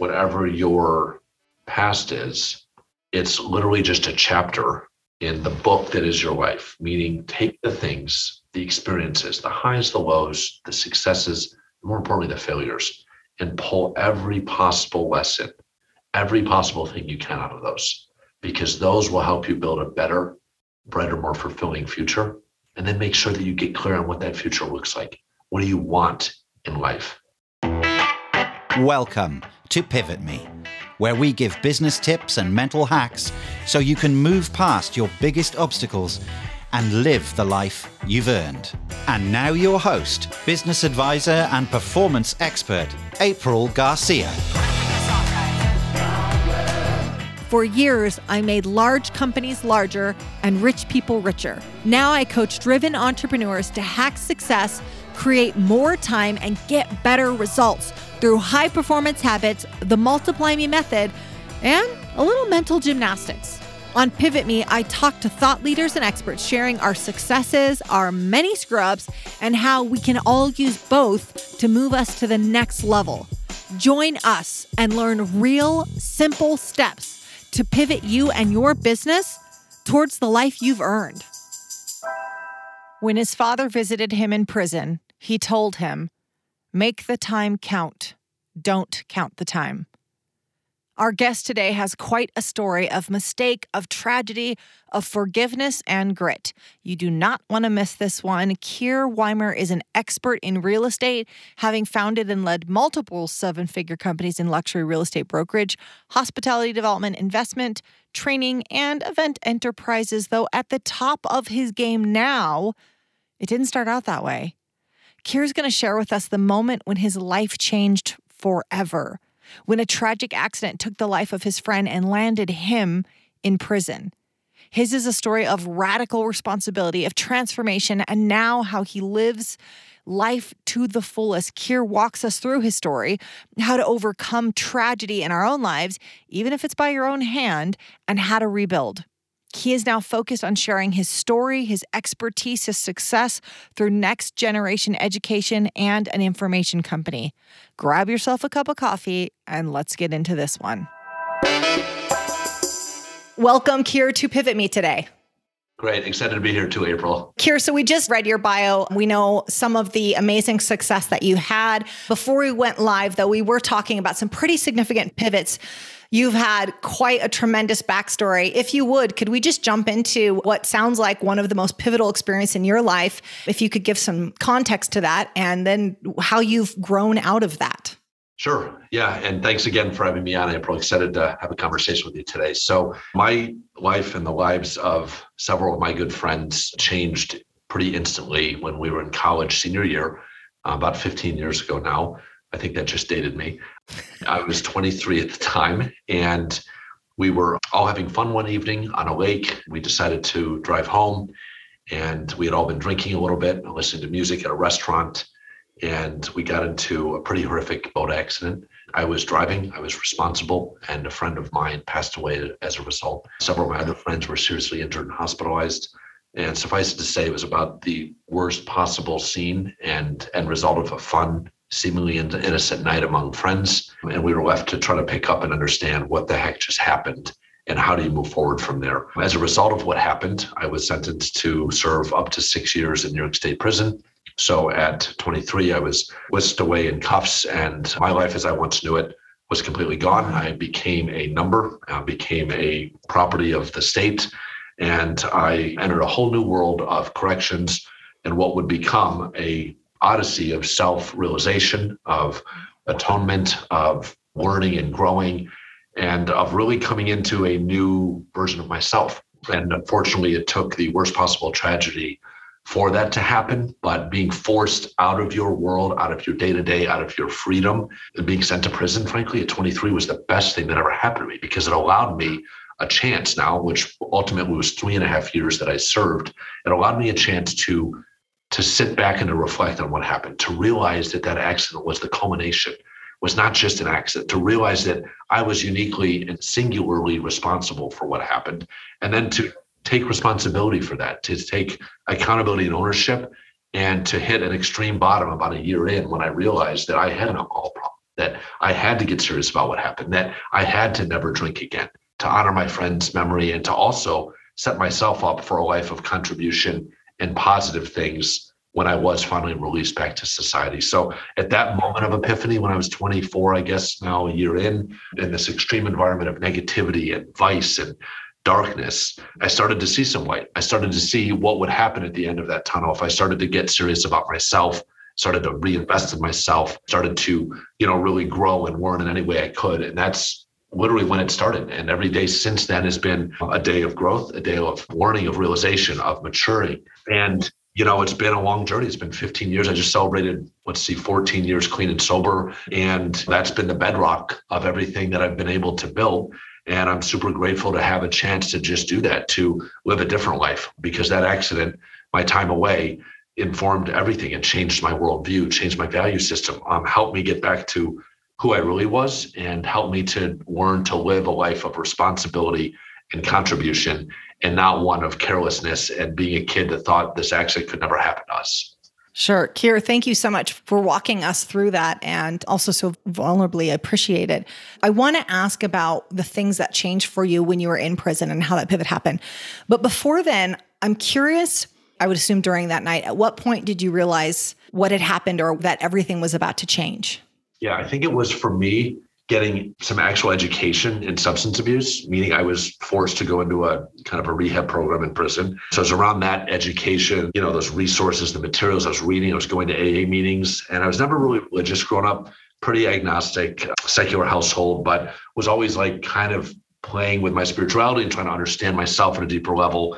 whatever your past is, it's literally just a chapter in the book that is your life, meaning take the things, the experiences, the highs, the lows, the successes, more importantly, the failures, and pull every possible lesson, every possible thing you can out of those, because those will help you build a better, brighter, more fulfilling future. And then make sure that you get clear on what that future looks like. What do you want in life? Welcome to Pivot Me, where we give business tips and mental hacks so you can move past your biggest obstacles and live the life you've earned. And now, your host, business advisor, and performance expert, April Garcia. For years, I made large companies larger and rich people richer. Now I coach driven entrepreneurs to hack success, create more time, and get better results through high performance habits, the Multiply Me method, and a little mental gymnastics. On Pivot Me, I talk to thought leaders and experts sharing our successes, our many scrubs, and how we can all use both to move us to the next level. Join us and learn real, simple steps to pivot you and your business towards the life you've earned. When his father visited him in prison, he told him, Make the time count. Don't count the time. Our guest today has quite a story of mistake, of tragedy, of forgiveness and grit. You do not want to miss this one. Keir Weimer is an expert in real estate, having founded and led multiple seven figure companies in luxury real estate brokerage, hospitality development, investment, training, and event enterprises. Though at the top of his game now, it didn't start out that way. Keir's going to share with us the moment when his life changed forever when a tragic accident took the life of his friend and landed him in prison. His is a story of radical responsibility, of transformation, and now how he lives life to the fullest. Keir walks us through his story, how to overcome tragedy in our own lives, even if it's by your own hand, and how to rebuild. He is now focused on sharing his story, his expertise, his success through next generation education and an information company. Grab yourself a cup of coffee and let's get into this one. Welcome, Keir, to Pivot Me today. Great. Excited to be here too, April. Keir, so we just read your bio. We know some of the amazing success that you had. Before we went live, though, we were talking about some pretty significant pivots You've had quite a tremendous backstory. If you would, could we just jump into what sounds like one of the most pivotal experience in your life? If you could give some context to that and then how you've grown out of that. Sure. Yeah. And thanks again for having me on. I'm really excited to have a conversation with you today. So, my life and the lives of several of my good friends changed pretty instantly when we were in college senior year, uh, about 15 years ago now. I think that just dated me. I was 23 at the time, and we were all having fun one evening on a lake. We decided to drive home, and we had all been drinking a little bit, listening to music at a restaurant, and we got into a pretty horrific boat accident. I was driving, I was responsible, and a friend of mine passed away as a result. Several of my other friends were seriously injured and hospitalized. And suffice it to say, it was about the worst possible scene and and result of a fun seemingly an innocent night among friends. And we were left to try to pick up and understand what the heck just happened and how do you move forward from there. As a result of what happened, I was sentenced to serve up to six years in New York State prison. So at 23, I was whisked away in cuffs, and my life as I once knew it was completely gone. I became a number, became a property of the state, and I entered a whole new world of corrections and what would become a odyssey of self realization, of atonement, of learning and growing, and of really coming into a new version of myself. And unfortunately, it took the worst possible tragedy for that to happen. But being forced out of your world, out of your day to day, out of your freedom, and being sent to prison, frankly, at 23 was the best thing that ever happened to me because it allowed me a chance now, which ultimately was three and a half years that I served. It allowed me a chance to to sit back and to reflect on what happened, to realize that that accident was the culmination, was not just an accident, to realize that I was uniquely and singularly responsible for what happened, and then to take responsibility for that, to take accountability and ownership, and to hit an extreme bottom about a year in when I realized that I had an alcohol problem, that I had to get serious about what happened, that I had to never drink again, to honor my friend's memory, and to also set myself up for a life of contribution and positive things when I was finally released back to society. So at that moment of epiphany, when I was 24, I guess now a year in, in this extreme environment of negativity and vice and darkness, I started to see some light. I started to see what would happen at the end of that tunnel if I started to get serious about myself, started to reinvest in myself, started to, you know, really grow and learn in any way I could. And that's literally when it started. And every day since then has been a day of growth, a day of learning, of realization, of maturing. And you know, it's been a long journey. It's been 15 years. I just celebrated, let's see, 14 years clean and sober. And that's been the bedrock of everything that I've been able to build. And I'm super grateful to have a chance to just do that, to live a different life, because that accident, my time away, informed everything. It changed my worldview, changed my value system, um, helped me get back to who I really was, and helped me to learn to live a life of responsibility and contribution and not one of carelessness and being a kid that thought this accident could never happen to us. Sure. Keir, thank you so much for walking us through that and also so vulnerably appreciate it. I want to ask about the things that changed for you when you were in prison and how that pivot happened. But before then, I'm curious, I would assume during that night, at what point did you realize what had happened or that everything was about to change? Yeah, I think it was for me getting some actual education in substance abuse, meaning I was forced to go into a kind of a rehab program in prison. So it was around that education, you know, those resources, the materials I was reading, I was going to AA meetings, and I was never really religious growing up, pretty agnostic, secular household, but was always like kind of playing with my spirituality and trying to understand myself at a deeper level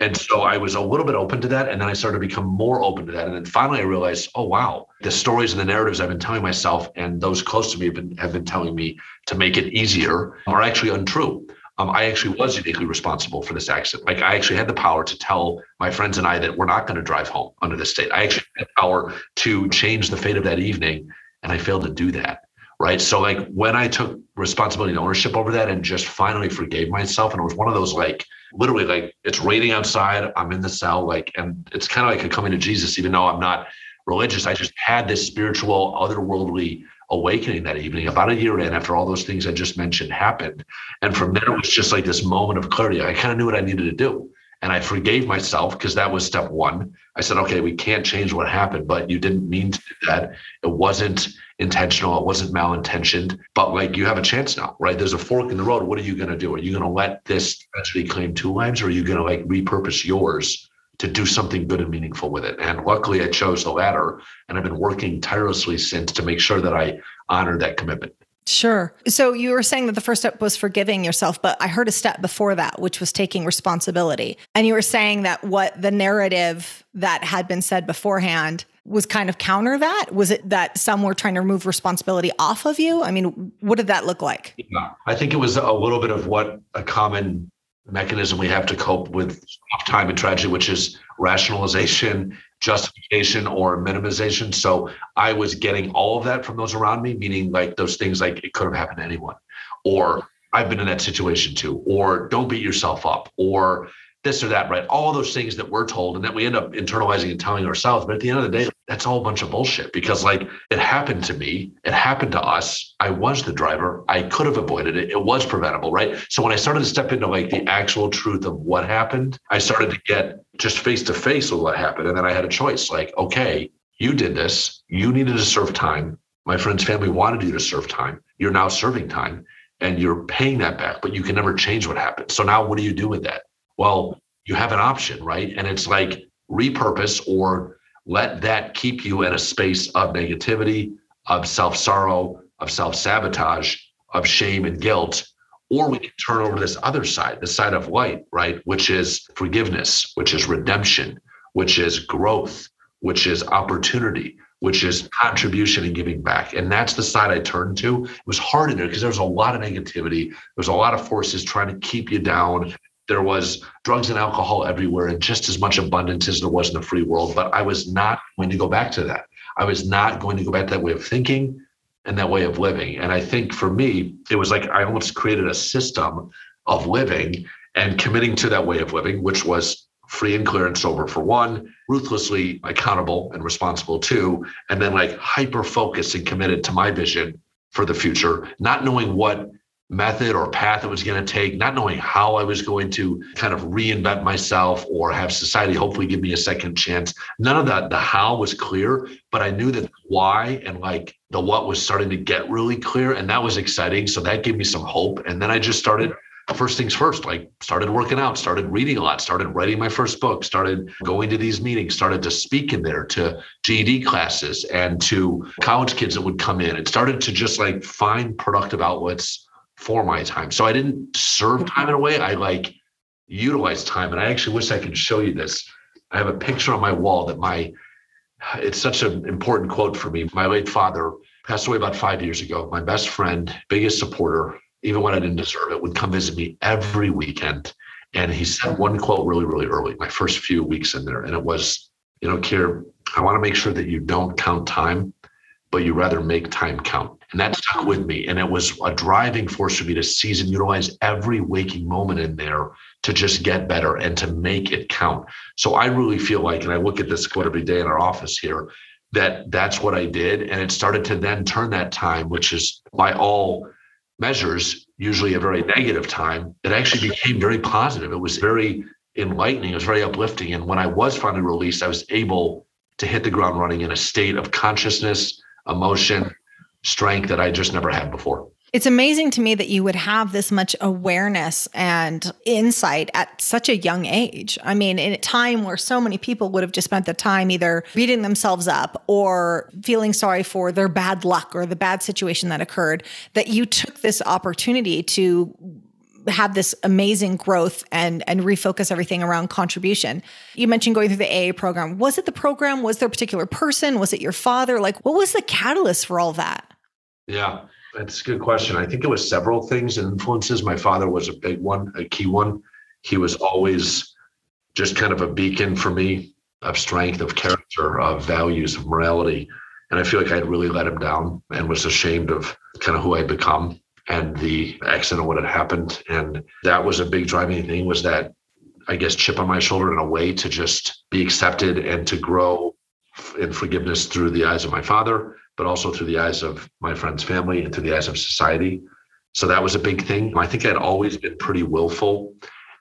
and so I was a little bit open to that. And then I started to become more open to that. And then finally I realized, oh, wow, the stories and the narratives I've been telling myself and those close to me have been, have been telling me to make it easier are actually untrue. Um, I actually was uniquely responsible for this accident. Like I actually had the power to tell my friends and I that we're not going to drive home under this state. I actually had the power to change the fate of that evening, and I failed to do that. Right. So like when I took responsibility and ownership over that and just finally forgave myself, and it was one of those like literally like it's raining outside. I'm in the cell, like, and it's kind of like a coming to Jesus, even though I'm not religious. I just had this spiritual, otherworldly awakening that evening, about a year in after all those things I just mentioned happened. And from there, it was just like this moment of clarity. I kind of knew what I needed to do. And I forgave myself because that was step one. I said, okay, we can't change what happened, but you didn't mean to do that. It wasn't intentional. It wasn't malintentioned, but like you have a chance now, right? There's a fork in the road. What are you going to do? Are you going to let this eventually claim two lives or are you going to like repurpose yours to do something good and meaningful with it? And luckily I chose the latter and I've been working tirelessly since to make sure that I honor that commitment. Sure. So you were saying that the first step was forgiving yourself, but I heard a step before that, which was taking responsibility. And you were saying that what the narrative that had been said beforehand was kind of counter that? Was it that some were trying to remove responsibility off of you? I mean, what did that look like? Yeah, I think it was a little bit of what a common mechanism we have to cope with time and tragedy, which is rationalization, justification, or minimization. So I was getting all of that from those around me, meaning like those things like it could have happened to anyone, or I've been in that situation too, or don't beat yourself up, or this or that, right? All those things that we're told and that we end up internalizing and telling ourselves. But at the end of the day, that's all a bunch of bullshit because, like, it happened to me, it happened to us. I was the driver. I could have avoided it. It was preventable, right? So when I started to step into like the actual truth of what happened, I started to get just face to face with what happened. And then I had a choice like, okay, you did this. You needed to serve time. My friend's family wanted you to serve time. You're now serving time and you're paying that back, but you can never change what happened. So now what do you do with that? Well, you have an option, right? And it's like repurpose or let that keep you in a space of negativity, of self sorrow, of self sabotage, of shame and guilt. Or we can turn over this other side, the side of light, right? Which is forgiveness, which is redemption, which is growth, which is opportunity, which is contribution and giving back. And that's the side I turned to. It was hard in there because there was a lot of negativity. There was a lot of forces trying to keep you down, there was drugs and alcohol everywhere and just as much abundance as there was in the free world. But I was not going to go back to that. I was not going to go back to that way of thinking and that way of living. And I think for me, it was like I almost created a system of living and committing to that way of living, which was free and clear and sober for one, ruthlessly accountable and responsible too, and then like hyper focused and committed to my vision for the future, not knowing what method or path it was going to take, not knowing how I was going to kind of reinvent myself or have society hopefully give me a second chance. None of that, the how was clear, but I knew that why and like the what was starting to get really clear. And that was exciting. So that gave me some hope. And then I just started first things first, like started working out, started reading a lot, started writing my first book, started going to these meetings, started to speak in there to GED classes and to college kids that would come in. It started to just like find productive outlets for my time. So I didn't serve time in a way. I like utilized time. And I actually wish I could show you this. I have a picture on my wall that my it's such an important quote for me. My late father passed away about five years ago. My best friend, biggest supporter, even when I didn't deserve it, would come visit me every weekend. And he said one quote really, really early, my first few weeks in there. And it was, you know, Keir, I want to make sure that you don't count time, but you rather make time count. And that stuck with me. And it was a driving force for me to seize and utilize every waking moment in there to just get better and to make it count. So I really feel like, and I look at this quote every day in our office here, that that's what I did. And it started to then turn that time, which is by all measures, usually a very negative time, it actually became very positive. It was very enlightening. It was very uplifting. And when I was finally released, I was able to hit the ground running in a state of consciousness, emotion, strength that I just never had before. It's amazing to me that you would have this much awareness and insight at such a young age. I mean, in a time where so many people would have just spent the time either beating themselves up or feeling sorry for their bad luck or the bad situation that occurred, that you took this opportunity to have this amazing growth and and refocus everything around contribution. You mentioned going through the AA program. Was it the program? Was there a particular person? Was it your father? Like what was the catalyst for all that? Yeah, that's a good question. I think it was several things and influences. My father was a big one, a key one. He was always just kind of a beacon for me of strength, of character, of values, of morality. And I feel like I had really let him down and was ashamed of kind of who I'd become and the accident what had happened. And that was a big driving thing was that I guess chip on my shoulder in a way to just be accepted and to grow in forgiveness through the eyes of my father but also through the eyes of my friend's family and through the eyes of society. So that was a big thing. I think I'd always been pretty willful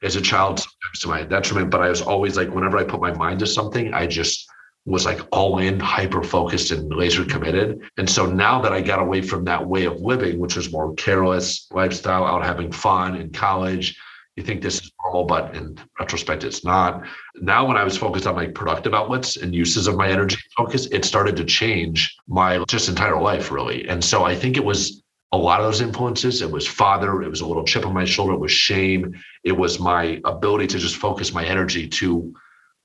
as a child, sometimes to my detriment, but I was always like, whenever I put my mind to something, I just was like all in, hyper focused, and laser committed. And so now that I got away from that way of living, which was more careless lifestyle, out having fun in college, you think this is normal, but in retrospect, it's not. Now, when I was focused on my productive outlets and uses of my energy focus, it started to change my just entire life, really. And so I think it was a lot of those influences. It was father, it was a little chip on my shoulder, it was shame, it was my ability to just focus my energy to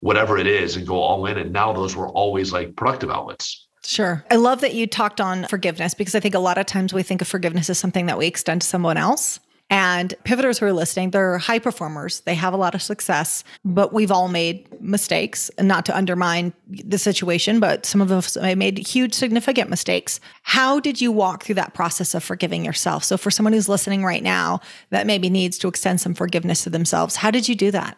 whatever it is and go all in. And now those were always like productive outlets. Sure. I love that you talked on forgiveness because I think a lot of times we think of forgiveness as something that we extend to someone else. And pivoters who are listening, they're high performers. They have a lot of success, but we've all made mistakes and not to undermine the situation, but some of us made huge, significant mistakes. How did you walk through that process of forgiving yourself? So for someone who's listening right now that maybe needs to extend some forgiveness to themselves, how did you do that?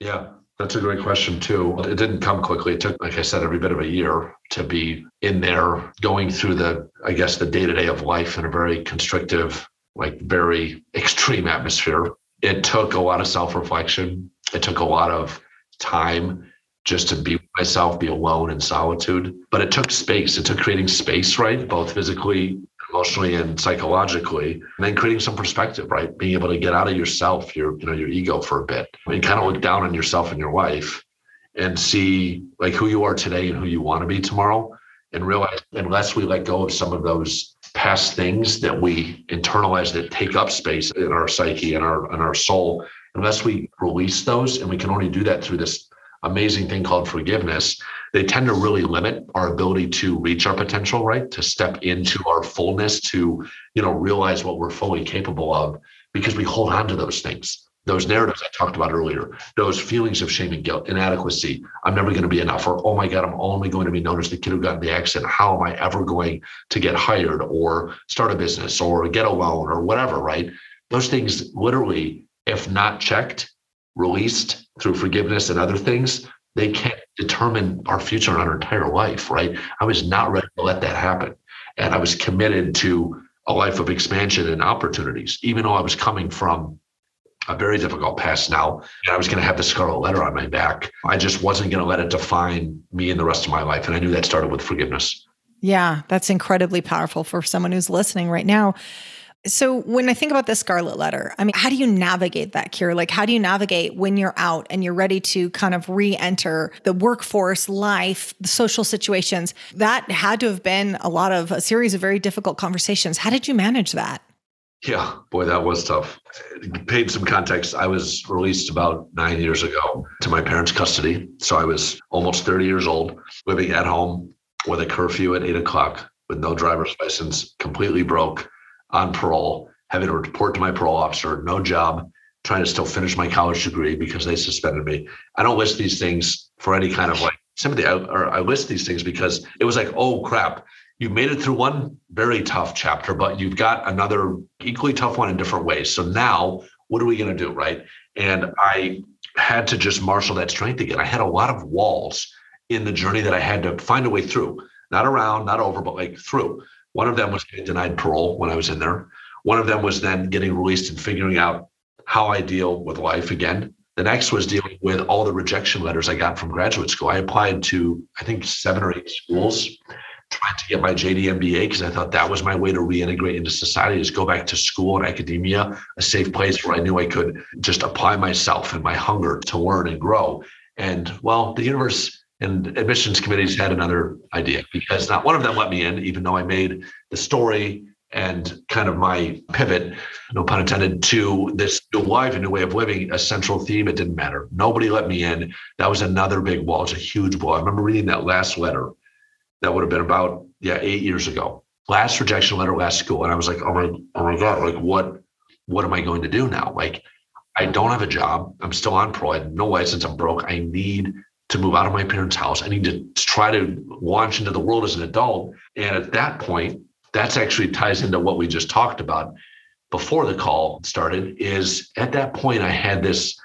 Yeah, that's a great question, too. It didn't come quickly. It took, like I said, every bit of a year to be in there, going through the, I guess, the day to day of life in a very constrictive, like very extreme atmosphere. It took a lot of self reflection. It took a lot of time just to be myself, be alone in solitude. But it took space. It took creating space, right? Both physically, emotionally, and psychologically. And then creating some perspective, right? Being able to get out of yourself, your, you know, your ego for a bit and kind of look down on yourself and your life and see like who you are today and who you want to be tomorrow. And realize unless we let go of some of those past things that we internalize that take up space in our psyche and our and our soul. Unless we release those and we can only do that through this amazing thing called forgiveness they tend to really limit our ability to reach our potential right? To step into our fullness to you know realize what we're fully capable of because we hold on to those things those narratives I talked about earlier, those feelings of shame and guilt, inadequacy, I'm never going to be enough, or oh my God, I'm only going to be known as the kid who got in the accident. How am I ever going to get hired or start a business or get a loan or whatever, right? Those things literally, if not checked, released through forgiveness and other things, they can determine our future and our entire life, right? I was not ready to let that happen. And I was committed to a life of expansion and opportunities, even though I was coming from a very difficult past now. And I was going to have the scarlet letter on my back. I just wasn't going to let it define me and the rest of my life. And I knew that started with forgiveness. Yeah, that's incredibly powerful for someone who's listening right now. So, when I think about the scarlet letter, I mean, how do you navigate that, Keir? Like, how do you navigate when you're out and you're ready to kind of re enter the workforce, life, the social situations? That had to have been a lot of a series of very difficult conversations. How did you manage that? Yeah, boy, that was tough. Paid some context. I was released about nine years ago to my parents' custody. So I was almost 30 years old, living at home with a curfew at eight o'clock with no driver's license, completely broke, on parole, having to report to my parole officer, no job, trying to still finish my college degree because they suspended me. I don't list these things for any kind of like sympathy. I, or I list these things because it was like, oh crap, you made it through one very tough chapter, but you've got another equally tough one in different ways. So now, what are we going to do? Right. And I had to just marshal that strength again. I had a lot of walls in the journey that I had to find a way through, not around, not over, but like through. One of them was getting denied parole when I was in there. One of them was then getting released and figuring out how I deal with life again. The next was dealing with all the rejection letters I got from graduate school. I applied to, I think, seven or eight schools trying to get my JD MBA because I thought that was my way to reintegrate into society is go back to school and academia, a safe place where I knew I could just apply myself and my hunger to learn and grow. And well, the universe and admissions committees had another idea because not one of them let me in, even though I made the story and kind of my pivot, no pun intended, to this new life, a new way of living, a central theme. It didn't matter. Nobody let me in. That was another big wall. It's a huge wall. I remember reading that last letter that would have been about yeah eight years ago. Last rejection letter last school and i was like oh my oh my god like what what am i going to do now? Like i don't have a job. I'm still on pro i have no license. I'm broke. I need to move out of my parents house. I need to try to launch into the world as an adult. And at that point that's actually ties into what we just talked about before the call started is at that point i had this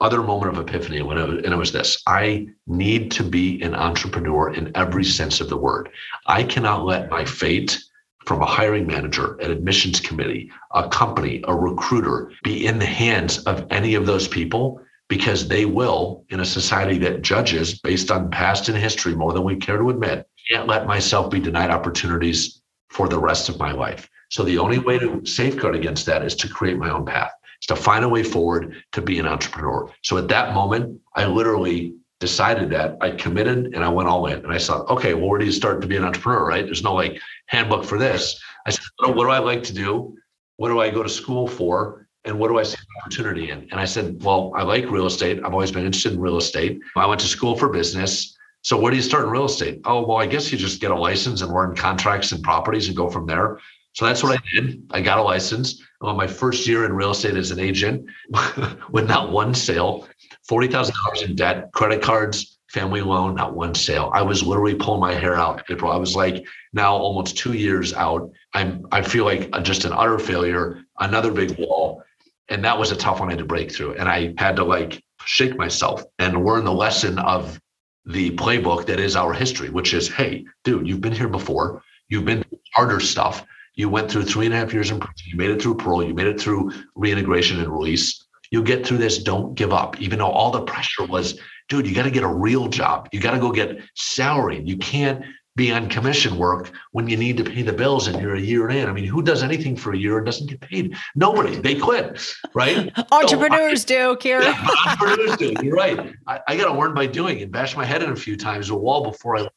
other moment of epiphany when it, and it was this. I need to be an entrepreneur in every sense of the word. I cannot let my fate from a hiring manager an admissions committee a company a recruiter be in the hands of any of those people because they will in a society that judges based on past and history more than we care to admit can't let myself be denied opportunities for the rest of my life. So the only way to safeguard against that is to create my own path to find a way forward to be an entrepreneur. So at that moment, I literally decided that I committed and I went all in. And I thought, okay, well, where do you start to be an entrepreneur, right? There's no like handbook for this. I said, what do I like to do? What do I go to school for? And what do I see an opportunity in? And I said, well, I like real estate. I've always been interested in real estate. I went to school for business. So where do you start in real estate? Oh, well, I guess you just get a license and learn contracts and properties and go from there. So that's what I did. I got a license. On my first year in real estate as an agent, with not one sale, forty thousand dollars in debt, credit cards, family loan, not one sale. I was literally pulling my hair out. April. I was like, now almost two years out. I'm. I feel like just an utter failure. Another big wall, and that was a tough one I had to break through. And I had to like shake myself and learn the lesson of the playbook that is our history, which is, hey, dude, you've been here before. You've been harder stuff you went through three and a half years in prison. You made it through parole. You made it through reintegration and release. You get through this. Don't give up. Even though all the pressure was, dude, you got to get a real job. You got to go get salary. You can't be on commission work when you need to pay the bills and you're a year in. I mean, who does anything for a year and doesn't get paid? Nobody. They quit, right? entrepreneurs so I, do, Karen. Yeah, entrepreneurs do. You're right. I, I got to learn by doing and bash my head in a few times a wall before I learn.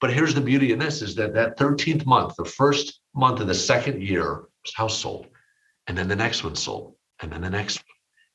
But here's the beauty in this is that that 13th month, the first month of the second year, was house sold. And then the next one sold. And then the next one.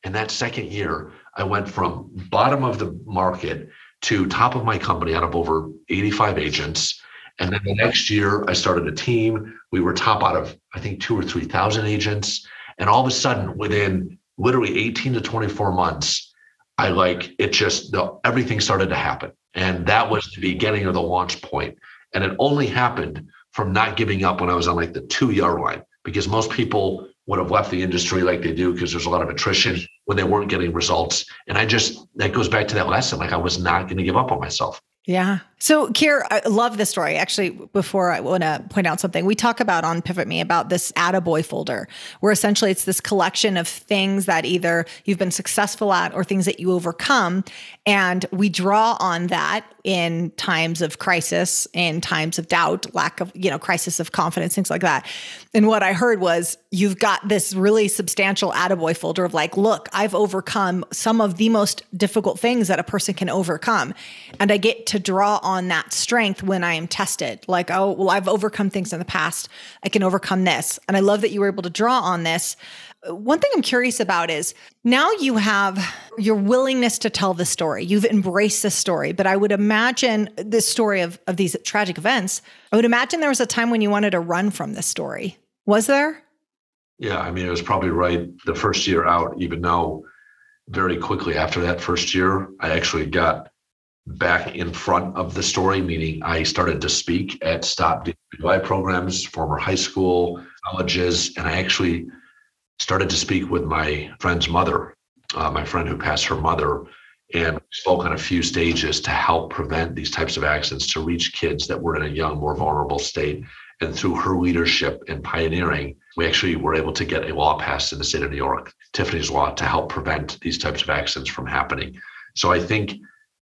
And that second year, I went from bottom of the market to top of my company out of over 85 agents. And then the next year, I started a team. We were top out of, I think, two or 3,000 agents. And all of a sudden, within literally 18 to 24 months, I like it just, the, everything started to happen. And that was the beginning of the launch point. And it only happened from not giving up when I was on like the two yard line, because most people would have left the industry like they do because there's a lot of attrition when they weren't getting results. And I just, that goes back to that lesson. Like I was not going to give up on myself. Yeah. So, Keir, I love this story. Actually, before I want to point out something, we talk about on Pivot Me about this attaboy folder, where essentially it's this collection of things that either you've been successful at or things that you overcome. And we draw on that in times of crisis, in times of doubt, lack of, you know, crisis of confidence, things like that. And what I heard was you've got this really substantial attaboy folder of like, look, I've overcome some of the most difficult things that a person can overcome. And I get to draw on that strength when I am tested. Like, oh, well, I've overcome things in the past. I can overcome this. And I love that you were able to draw on this one thing I'm curious about is now you have your willingness to tell the story. You've embraced the story, but I would imagine this story of, of these tragic events, I would imagine there was a time when you wanted to run from this story. Was there? Yeah, I mean, it was probably right the first year out, even though very quickly after that first year, I actually got back in front of the story, meaning I started to speak at stop DUI programs, former high school, colleges, and I actually started to speak with my friend's mother, uh, my friend who passed her mother, and spoke on a few stages to help prevent these types of accidents to reach kids that were in a young, more vulnerable state. And through her leadership and pioneering, we actually were able to get a law passed in the state of New York, Tiffany's Law, to help prevent these types of accidents from happening. So I think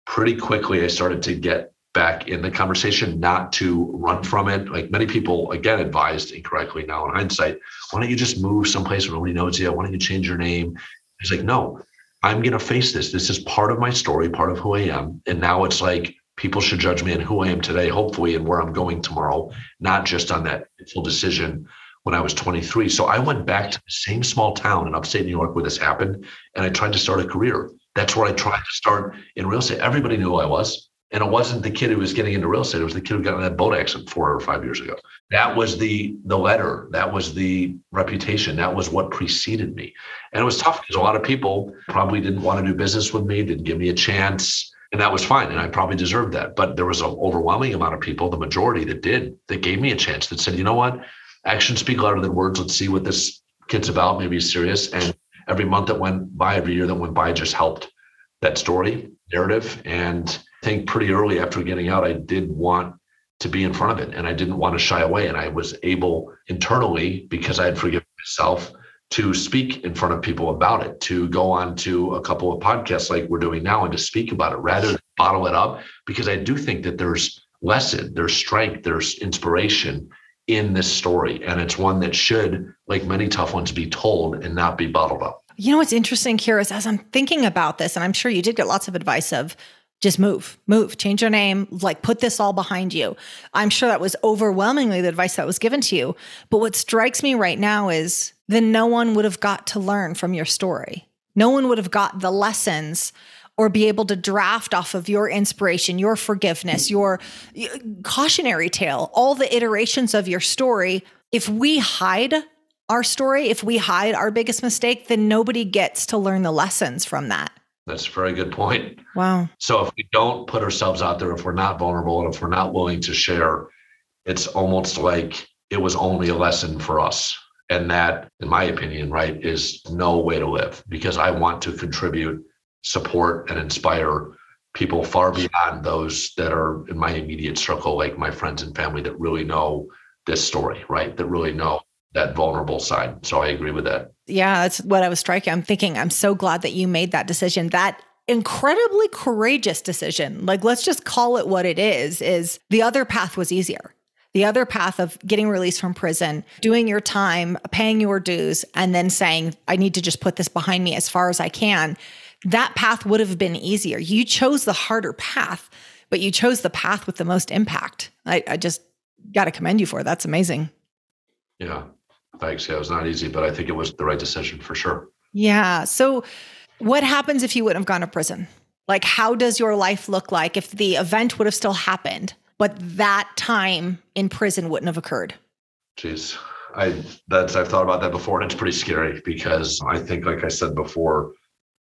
pretty quickly I started to get back in the conversation, not to run from it. Like many people, again, advised incorrectly now in hindsight, why don't you just move someplace where nobody knows you? Why don't you change your name? He's like, no, I'm going to face this. This is part of my story, part of who I am. And now it's like people should judge me on who I am today, hopefully, and where I'm going tomorrow, not just on that full decision when I was 23. So I went back to the same small town in upstate New York where this happened, and I tried to start a career. That's where I tried to start in real estate. Everybody knew who I was. And it wasn't the kid who was getting into real estate. It was the kid who got in that boat accident four or five years ago. That was the the letter. That was the reputation. That was what preceded me. And it was tough because a lot of people probably didn't want to do business with me, didn't give me a chance. And that was fine. And I probably deserved that. But there was an overwhelming amount of people, the majority that did, that gave me a chance that said, you know what? Actions speak louder than words. Let's see what this kid's about. Maybe he's serious. And every month that went by, every year that went by just helped that story, narrative. And I think pretty early after getting out, I did want to be in front of it and I didn't want to shy away. And I was able internally, because I had forgiven myself, to speak in front of people about it, to go on to a couple of podcasts like we're doing now and to speak about it rather than bottle it up. Because I do think that there's lesson, there's strength, there's inspiration in this story. And it's one that should, like many tough ones, be told and not be bottled up. You know what's interesting, Kira, as I'm thinking about this, and I'm sure you did get lots of advice of just move, move, change your name, like put this all behind you. I'm sure that was overwhelmingly the advice that was given to you. But what strikes me right now is then no one would have got to learn from your story. No one would have got the lessons or be able to draft off of your inspiration, your forgiveness, your cautionary tale, all the iterations of your story. If we hide our story, if we hide our biggest mistake, then nobody gets to learn the lessons from that. That's a very good point. Wow. So if we don't put ourselves out there, if we're not vulnerable, and if we're not willing to share, it's almost like it was only a lesson for us. And that, in my opinion, right, is no way to live because I want to contribute, support, and inspire people far beyond those that are in my immediate circle, like my friends and family that really know this story, right? That really know that vulnerable side. So I agree with that. Yeah, that's what I was striking. I'm thinking, I'm so glad that you made that decision. That incredibly courageous decision. Like, let's just call it what it is, is the other path was easier. The other path of getting released from prison, doing your time, paying your dues, and then saying, I need to just put this behind me as far as I can. That path would have been easier. You chose the harder path, but you chose the path with the most impact. I, I just got to commend you for it. That's amazing. Yeah. Thanks. Yeah, it was not easy, but I think it was the right decision for sure. Yeah. So, what happens if you wouldn't have gone to prison? Like, how does your life look like if the event would have still happened, but that time in prison wouldn't have occurred? Jeez, I that's I've thought about that before, and it's pretty scary because I think, like I said before,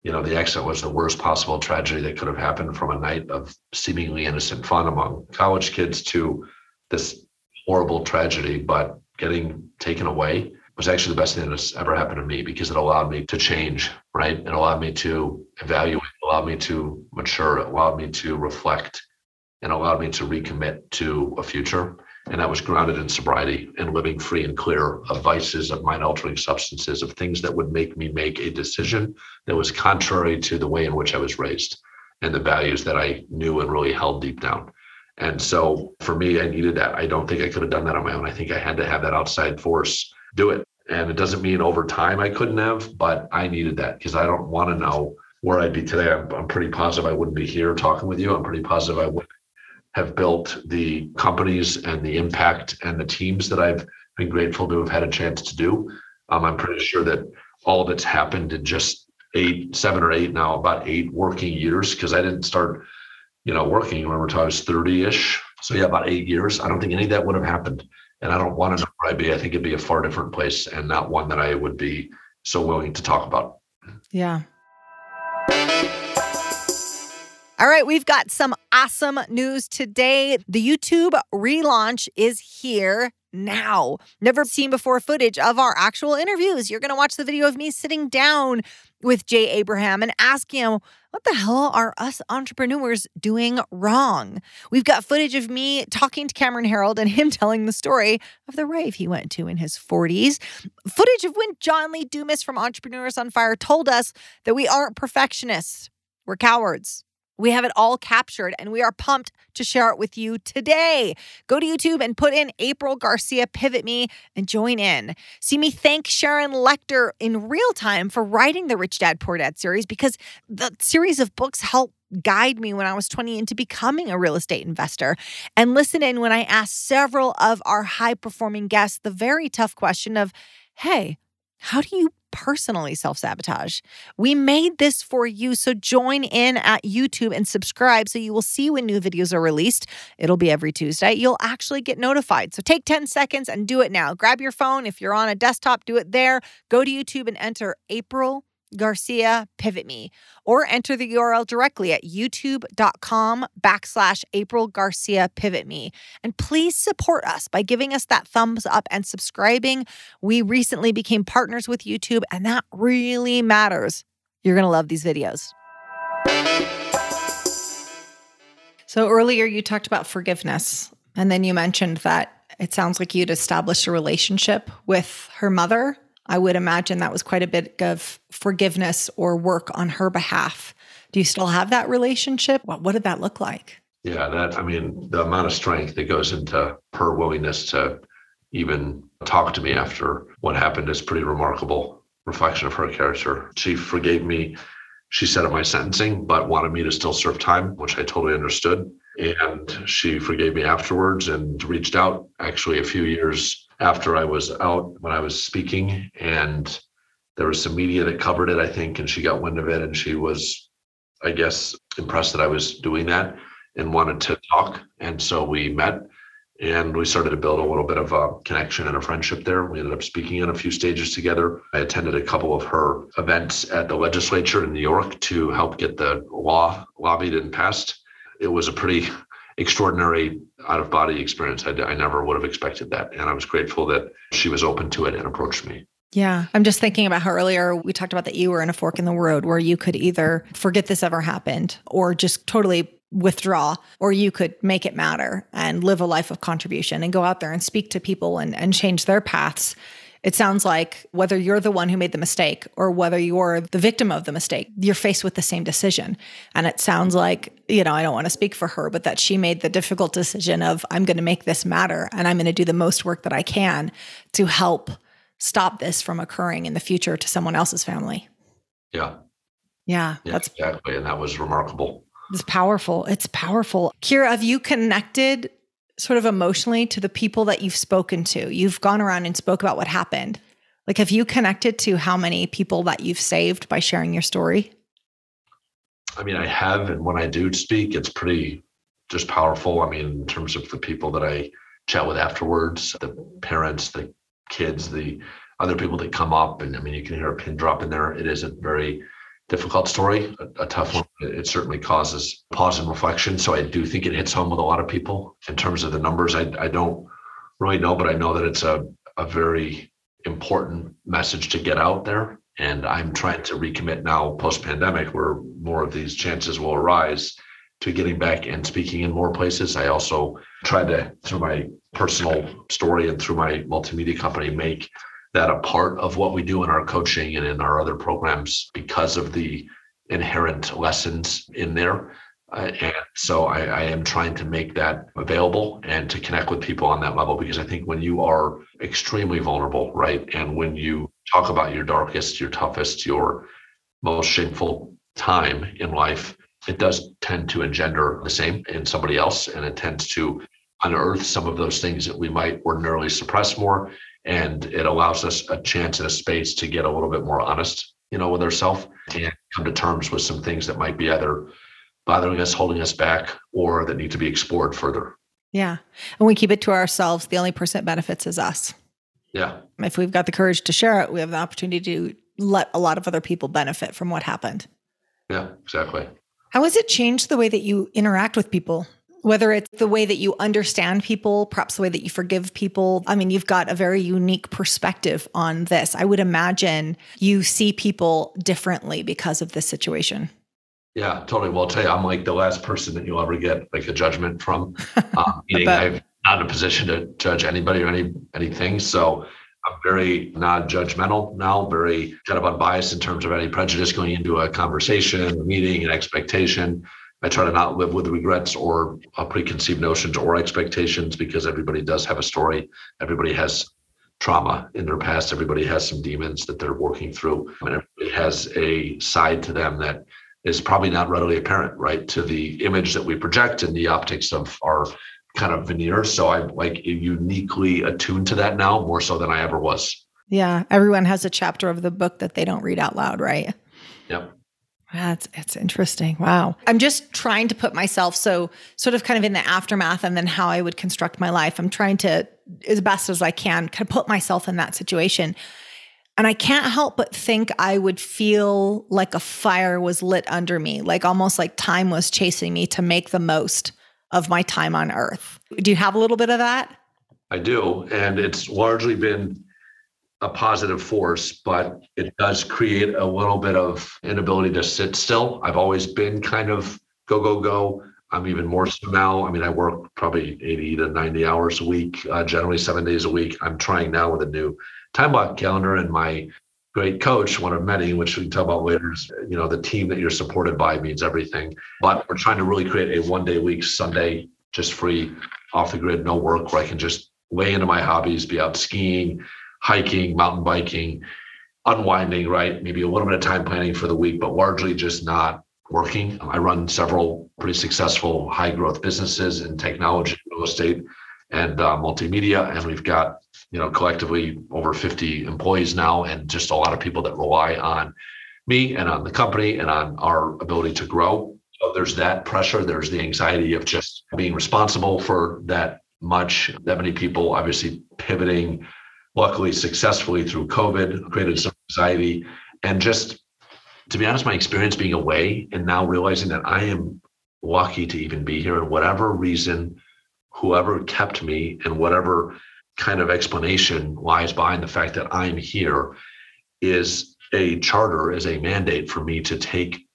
you know, the accident was the worst possible tragedy that could have happened from a night of seemingly innocent fun among college kids to this horrible tragedy. But getting taken away was actually the best thing that's ever happened to me because it allowed me to change, right? It allowed me to evaluate, allowed me to mature, it allowed me to reflect. and allowed me to recommit to a future. And I was grounded in sobriety and living free and clear of vices, of mind altering substances, of things that would make me make a decision that was contrary to the way in which I was raised and the values that I knew and really held deep down. And so for me, I needed that. I don't think I could have done that on my own. I think I had to have that outside force do it. And it doesn't mean over time I couldn't have, but I needed that because I don't want to know where I'd be today. I'm, I'm pretty positive I wouldn't be here talking with you. I'm pretty positive I would have built the companies and the impact and the teams that I've been grateful to have had a chance to do. Um, I'm pretty sure that all of it's happened in just eight, seven or eight now, about eight working years because I didn't start, you know, working when I was 30-ish. So yeah, about eight years. I don't think any of that would have happened. And I don't want to know where I'd be. I think it'd be a far different place and not one that I would be so willing to talk about. Yeah. All right, we've got some awesome news today. The YouTube relaunch is here now. Never seen before footage of our actual interviews. You're going to watch the video of me sitting down with Jay Abraham and asking him, what the hell are us entrepreneurs doing wrong? We've got footage of me talking to Cameron Herold and him telling the story of the rave he went to in his 40s. Footage of when John Lee Dumas from Entrepreneurs on Fire told us that we aren't perfectionists, we're cowards. We have it all captured and we are pumped to share it with you today. Go to YouTube and put in April Garcia Pivot Me and join in. See me thank Sharon Lechter in real time for writing the Rich Dad Poor Dad series because the series of books helped guide me when I was 20 into becoming a real estate investor. And listen in when I asked several of our high performing guests the very tough question of, hey, how do you personally self sabotage. We made this for you. So join in at YouTube and subscribe so you will see when new videos are released. It'll be every Tuesday. You'll actually get notified. So take 10 seconds and do it now. Grab your phone. If you're on a desktop, do it there. Go to YouTube and enter April Garcia Pivot Me, or enter the URL directly at youtube.com backslash April Garcia Pivot Me. And please support us by giving us that thumbs up and subscribing. We recently became partners with YouTube, and that really matters. You're going to love these videos. So earlier you talked about forgiveness, and then you mentioned that it sounds like you'd established a relationship with her mother I would imagine that was quite a bit of forgiveness or work on her behalf. Do you still have that relationship? What, what did that look like? Yeah, that, I mean, the amount of strength that goes into her willingness to even talk to me after what happened is pretty remarkable reflection of her character. She forgave me, she said at my sentencing, but wanted me to still serve time, which I totally understood. And she forgave me afterwards and reached out actually a few years after I was out when I was speaking, and there was some media that covered it, I think, and she got wind of it, and she was, I guess, impressed that I was doing that and wanted to talk, and so we met. And we started to build a little bit of a connection and a friendship there. We ended up speaking on a few stages together. I attended a couple of her events at the legislature in New York to help get the law lobbied and passed. It was a pretty extraordinary out of body experience. I, I never would have expected that. And I was grateful that she was open to it and approached me. Yeah. I'm just thinking about how earlier we talked about that you were in a fork in the road where you could either forget this ever happened or just totally withdraw, or you could make it matter and live a life of contribution and go out there and speak to people and, and change their paths. It sounds like whether you're the one who made the mistake or whether you're the victim of the mistake, you're faced with the same decision. And it sounds like, you know, I don't want to speak for her, but that she made the difficult decision of, I'm going to make this matter and I'm going to do the most work that I can to help stop this from occurring in the future to someone else's family. Yeah. Yeah. yeah that's exactly. And that was remarkable. It's powerful. It's powerful. Kira, have you connected sort of emotionally to the people that you've spoken to? You've gone around and spoke about what happened. Like, have you connected to how many people that you've saved by sharing your story? I mean, I have. And when I do speak, it's pretty just powerful. I mean, in terms of the people that I chat with afterwards, the parents, the kids, the other people that come up. And I mean, you can hear a pin drop in there. It is a very difficult story, a, a, tough one. It certainly causes pause and reflection. So I do think it hits home with a lot of people. In terms of the numbers, I, I don't really know, but I know that it's a, a very important message to get out there. And I'm trying to recommit now post pandemic where more of these chances will arise to getting back and speaking in more places. I also tried to, through my personal story and through my multimedia company, make that a part of what we do in our coaching and in our other programs because of the inherent lessons in there. Uh, and so I, I, am trying to make that available and to connect with people on that level because I think when you are extremely vulnerable, right, and when you talk about your darkest, your toughest, your most shameful time in life, it does tend to engender the same in somebody else, and it tends to unearth some of those things that we might ordinarily suppress more, and it allows us a chance and a space to get a little bit more honest, you know, with ourselves and come to terms with some things that might be either bothering us, holding us back, or that need to be explored further. Yeah. And we keep it to ourselves. The only person that benefits is us. Yeah. If we've got the courage to share it, we have the opportunity to let a lot of other people benefit from what happened. Yeah, exactly. How has it changed the way that you interact with people? Whether it's the way that you understand people, perhaps the way that you forgive people. I mean, you've got a very unique perspective on this. I would imagine you see people differently because of this situation. Yeah, totally. Well, I'll tell you, I'm like the last person that you'll ever get like a judgment from. Um, meaning I'm not in a position to judge anybody or any anything. So I'm very non-judgmental now, very kind of unbiased in terms of any prejudice going into a conversation, a meeting, an expectation. I try to not live with regrets or uh, preconceived notions or expectations because everybody does have a story. Everybody has trauma in their past. Everybody has some demons that they're working through, and everybody has a side to them that is probably not readily apparent, right, to the image that we project and the optics of our kind of veneer. So I'm like uniquely attuned to that now more so than I ever was. Yeah. Everyone has a chapter of the book that they don't read out loud, right? Yep. That's it's interesting. Wow. I'm just trying to put myself so sort of kind of in the aftermath and then how I would construct my life. I'm trying to as best as I can kind of put myself in that situation. And I can't help but think I would feel like a fire was lit under me, like almost like time was chasing me to make the most of my time on earth. Do you have a little bit of that? I do. And it's largely been a positive force, but it does create a little bit of inability to sit still. I've always been kind of go, go, go. I'm even more so now. I mean, I work probably 80 to 90 hours a week, uh, generally seven days a week. I'm trying now with a new time block calendar and my great coach, one of many, which we can talk about later. Is, you know, the team that you're supported by means everything. But we're trying to really create a one day week, Sunday, just free, off the grid, no work, where I can just lay into my hobbies, be out skiing, hiking, mountain biking, unwinding, right? Maybe a little bit of time planning for the week, but largely just not working. I run several pretty successful high growth businesses in technology, real estate, and uh, multimedia. And we've got you know, collectively over 50 employees now, and just a lot of people that rely on me and on the company and on our ability to grow. So there's that pressure. There's the anxiety of just being responsible for that much, that many people obviously pivoting, luckily successfully through COVID, created some anxiety. And just to be honest, my experience being away and now realizing that I am lucky to even be here and whatever reason, whoever kept me and whatever kind of explanation lies behind the fact that I'm here is a charter, is a mandate for me to take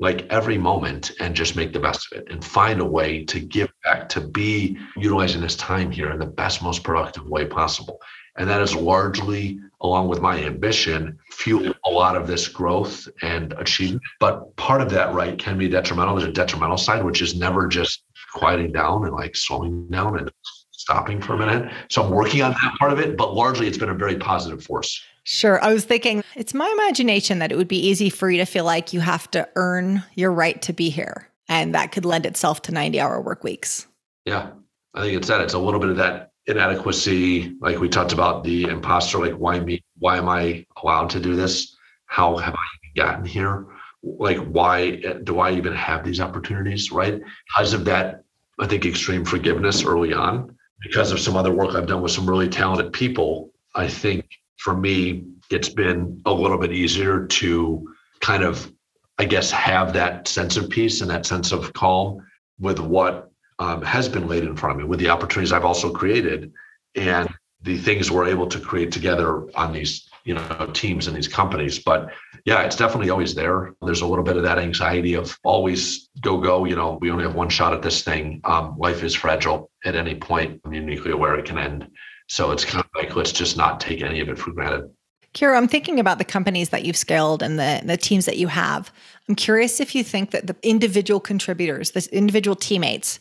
like every moment and just make the best of it and find a way to give back, to be utilizing this time here in the best, most productive way possible. And that is largely, along with my ambition, fuel a lot of this growth and achievement. But part of that, right, can be detrimental. There's a detrimental side, which is never just quieting down and like slowing down and stopping for a minute. So I'm working on that part of it, but largely it's been a very positive force. Sure. I was thinking it's my imagination that it would be easy for you to feel like you have to earn your right to be here. And that could lend itself to 90 hour work weeks. Yeah. I think it's that. It's a little bit of that inadequacy. Like we talked about the imposter, like why me? Why am I allowed to do this? How have I gotten here? Like, why do I even have these opportunities? Right. Because of that, I think extreme forgiveness early on because of some other work I've done with some really talented people, I think for me, it's been a little bit easier to kind of, I guess, have that sense of peace and that sense of calm with what um, has been laid in front of me, with the opportunities I've also created, and the things we're able to create together on these you know teams and these companies. But yeah it's definitely always there. There's a little bit of that anxiety of always go go you know we only have one shot at this thing. Um, life is fragile at any point. I'm uniquely aware it can end. So it's kind of like let's just not take any of it for granted. Keir, I'm thinking about the companies that you've scaled and the, the teams that you have. I'm curious if you think that the individual contributors, the individual teammates,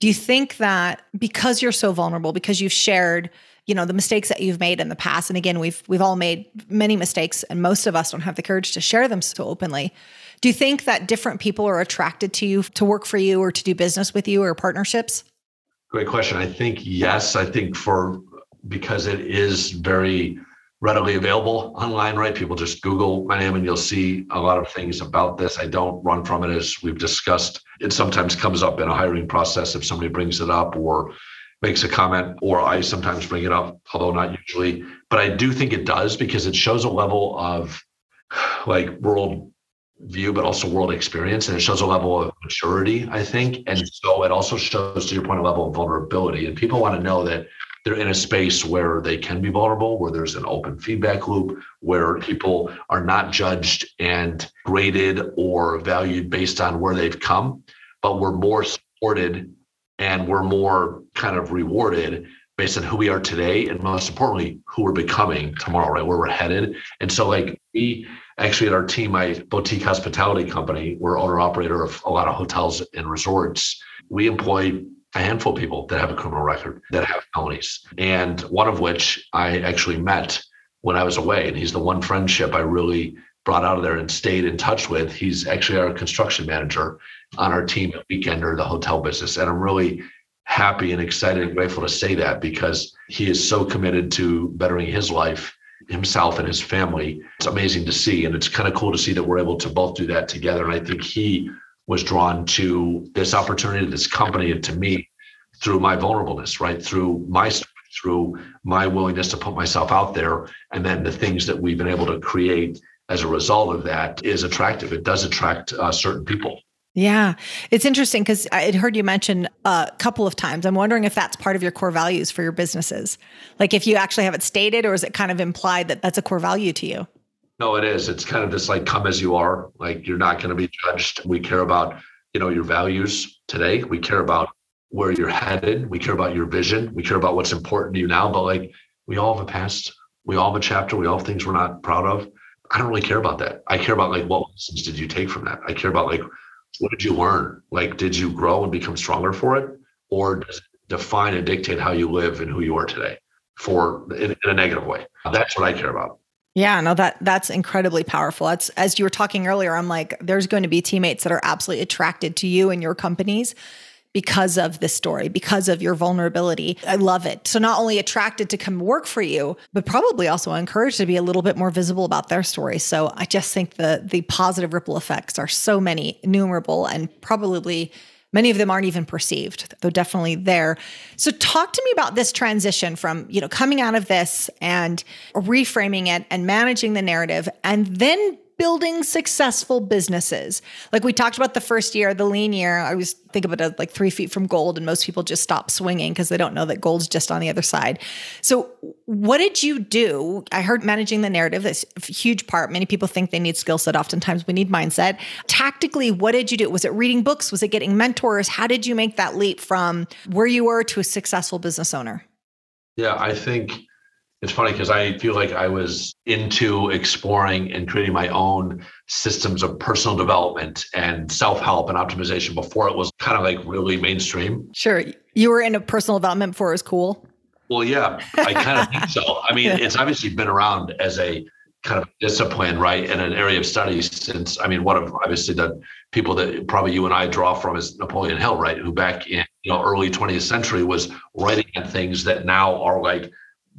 do you think that because you're so vulnerable, because you've shared, you know, the mistakes that you've made in the past, and again, we've we've all made many mistakes, and most of us don't have the courage to share them so openly. Do you think that different people are attracted to you to work for you or to do business with you or partnerships? Great question. I think yes. I think for because it is very readily available online, right? People just Google my name and you'll see a lot of things about this. I don't run from it as we've discussed. It sometimes comes up in a hiring process if somebody brings it up or makes a comment, or I sometimes bring it up, although not usually. But I do think it does because it shows a level of like world view, but also world experience. And it shows a level of maturity, I think. And so it also shows, to your point, a level of vulnerability. And people want to know that they're in a space where they can be vulnerable, where there's an open feedback loop, where people are not judged and graded or valued based on where they've come, but we're more supported and we're more kind of rewarded based on who we are today and most importantly who we're becoming tomorrow right? Where we're headed. And so like we actually at our team my boutique hospitality company we're owner operator of a lot of hotels and resorts. We employ a handful of people that have a criminal record that have felonies, and one of which I actually met when I was away. And he's the one friendship I really brought out of there and stayed in touch with. He's actually our construction manager on our team at Weekender, the hotel business. And I'm really happy and excited and grateful to say that because he is so committed to bettering his life himself and his family. It's amazing to see. And it's kind of cool to see that we're able to both do that together. And I think he was drawn to this opportunity, this company, and to me through my vulnerableness, right? Through my through my willingness to put myself out there, and then the things that we've been able to create as a result of that is attractive. It does attract uh, certain people. Yeah, it's interesting because I had heard you mention a couple of times. I'm wondering if that's part of your core values for your businesses. Like if you actually have it stated, or is it kind of implied that that's a core value to you? No, it is. It's kind of just like come as you are. Like you're not going to be judged. We care about, you know, your values today. We care about where you're headed. We care about your vision. We care about what's important to you now. But like we all have a past. We all have a chapter. We all have things we're not proud of. I don't really care about that. I care about like what lessons did you take from that? I care about like what did you learn? Like did you grow and become stronger for it? Or does it define and dictate how you live and who you are today for in, in a negative way? That's what I care about. Yeah, no, that that's incredibly powerful. That's as you were talking earlier, I'm like, there's going to be teammates that are absolutely attracted to you and your companies because of this story, because of your vulnerability. I love it. So not only attracted to come work for you, but probably also encouraged to be a little bit more visible about their story. So I just think the the positive ripple effects are so many, innumerable, and probably Many of them aren't even perceived, though definitely there. So talk to me about this transition from, you know, coming out of this and reframing it and managing the narrative and then building successful businesses. Like we talked about the first year, the lean year, I always think of it as like three feet from gold, and most people just stop swinging because they don't know that gold's just on the other side. So, what did you do? I heard managing the narrative, that's a huge part. Many people think they need skill set. Oftentimes we need mindset. Tactically, what did you do? Was it reading books? Was it getting mentors? How did you make that leap from where you were to a successful business owner? Yeah, I think it's funny because I feel like I was into exploring and creating my own systems of personal development and self help and optimization before it was kind of like really mainstream. Sure. You were into personal development before it was cool. Well, yeah, I kind of think so. I mean, it's obviously been around as a kind of discipline, right, in an area of study since. I mean, one of obviously the people that probably you and I draw from is Napoleon Hill, right, who back in you know early 20th century was writing on things that now are like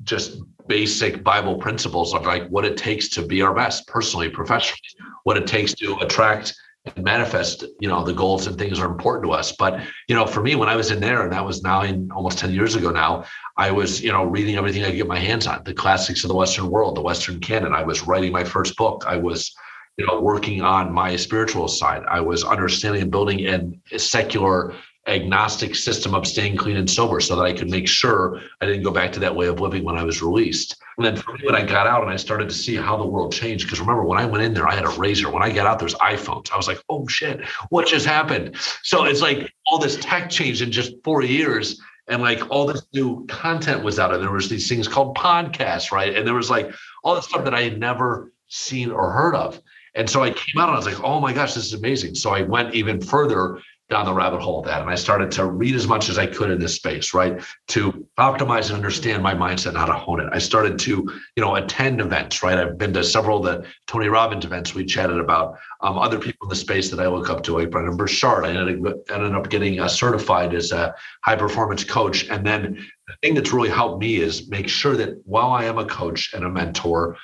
just basic Bible principles of like what it takes to be our best personally, professionally, what it takes to attract and manifest, you know, the goals and things are important to us. But, you know, for me, when I was in there, and that was now in almost 10 years ago now, I was, you know, reading everything I could get my hands on, the classics of the Western world, the Western canon. I was writing my first book. I was, you know, working on my spiritual side. I was understanding and building in a secular agnostic system of staying clean and sober so that I could make sure I didn't go back to that way of living when I was released. And then for me, when I got out and I started to see how the world changed, because remember when I went in there, I had a razor. When I got out, there's iPhones. I was like, oh shit, what just happened? So it's like all this tech changed in just four years. And like all this new content was out, and there was these things called podcasts, right? And there was like all this stuff that I had never seen or heard of. And so I came out and I was like, oh my gosh, this is amazing. So I went even further down the rabbit hole of that. And I started to read as much as I could in this space, right? To optimize and understand my mindset and how to hone it. I started to, you know, attend events, right? I've been to several of the Tony Robbins events we chatted about, um, other people in the space that I look up to, like Brendon Burchard. I ended, ended up getting uh, certified as a high performance coach. And then the thing that's really helped me is make sure that while I am a coach and a mentor,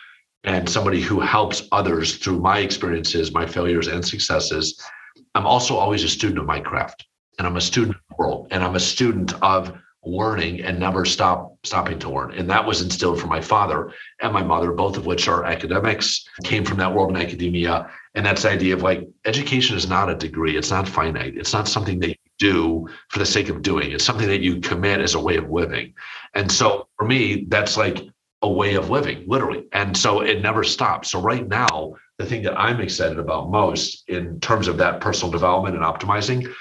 and somebody who helps others through my experiences, my failures and successes, I'm also always a student of my craft and I'm a student of the world and I'm a student of learning and never stop stopping to learn. And that was instilled from my father and my mother, both of which are academics, came from that world in academia. And that's the idea of like education is not a degree, it's not finite, it's not something that you do for the sake of doing, it's something that you commit as a way of living. And so for me, that's like a way of living, literally. And so it never stops. So right now, the thing that I'm excited about most in terms of that personal development and optimizing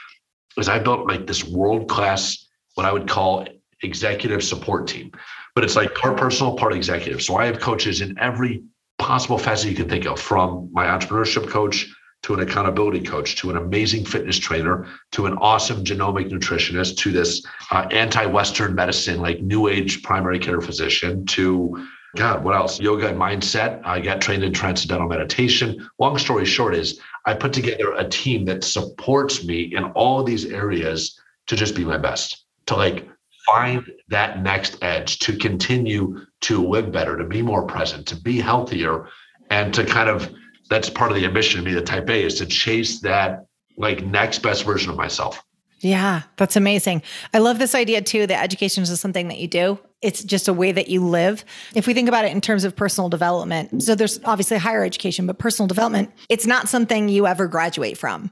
is I built like this world class, what I would call executive support team. But it's like part personal, part executive. So I have coaches in every possible facet you can think of, from my entrepreneurship coach to an accountability coach, to an amazing fitness trainer, to an awesome genomic nutritionist, to this uh, anti-Western medicine, like new age primary care physician, to God, what else? Yoga and mindset. I got trained in transcendental meditation. Long story short is I put together a team that supports me in all these areas to just be my best, to like find that next edge, to continue to live better, to be more present, to be healthier, and to kind of that's part of the ambition of me, the type A, is to chase that like next best version of myself. Yeah, that's amazing. I love this idea too that education is just something that you do. It's just a way that you live. If we think about it in terms of personal development, so there's obviously higher education, but personal development, it's not something you ever graduate from.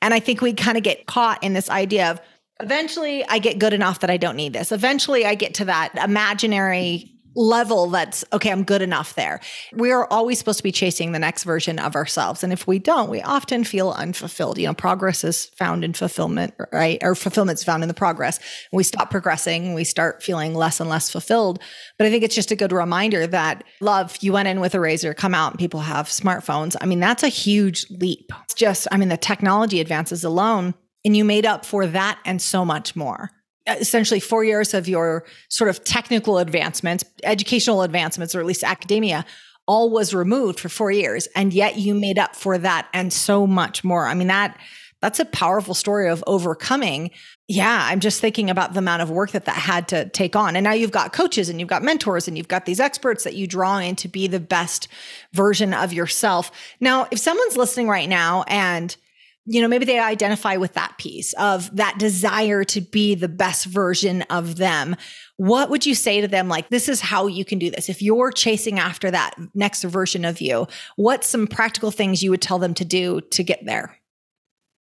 And I think we kind of get caught in this idea of eventually I get good enough that I don't need this. Eventually I get to that imaginary level that's okay i'm good enough there. We are always supposed to be chasing the next version of ourselves. And if we don't we often feel unfulfilled. You know progress is found in fulfillment right? Or fulfillment's found in the progress. We stop progressing we start feeling less and less fulfilled. But i think it's just a good reminder that love you went in with a razor come out and people have smartphones. I mean that's a huge leap. It's just i mean the technology advances alone and you made up for that and so much more Uh, essentially four years of your sort of technical advancements, educational advancements, or at least academia, all was removed for four years. And yet you made up for that and so much more. I mean, that that's a powerful story of overcoming. Yeah, I'm just thinking about the amount of work that that had to take on. And now you've got coaches and you've got mentors and you've got these experts that you draw in to be the best version of yourself. Now, if someone's listening right now and you know, maybe they identify with that piece of that desire to be the best version of them. What would you say to them? Like, this is how you can do this. If you're chasing after that next version of you, what's some practical things you would tell them to do to get there?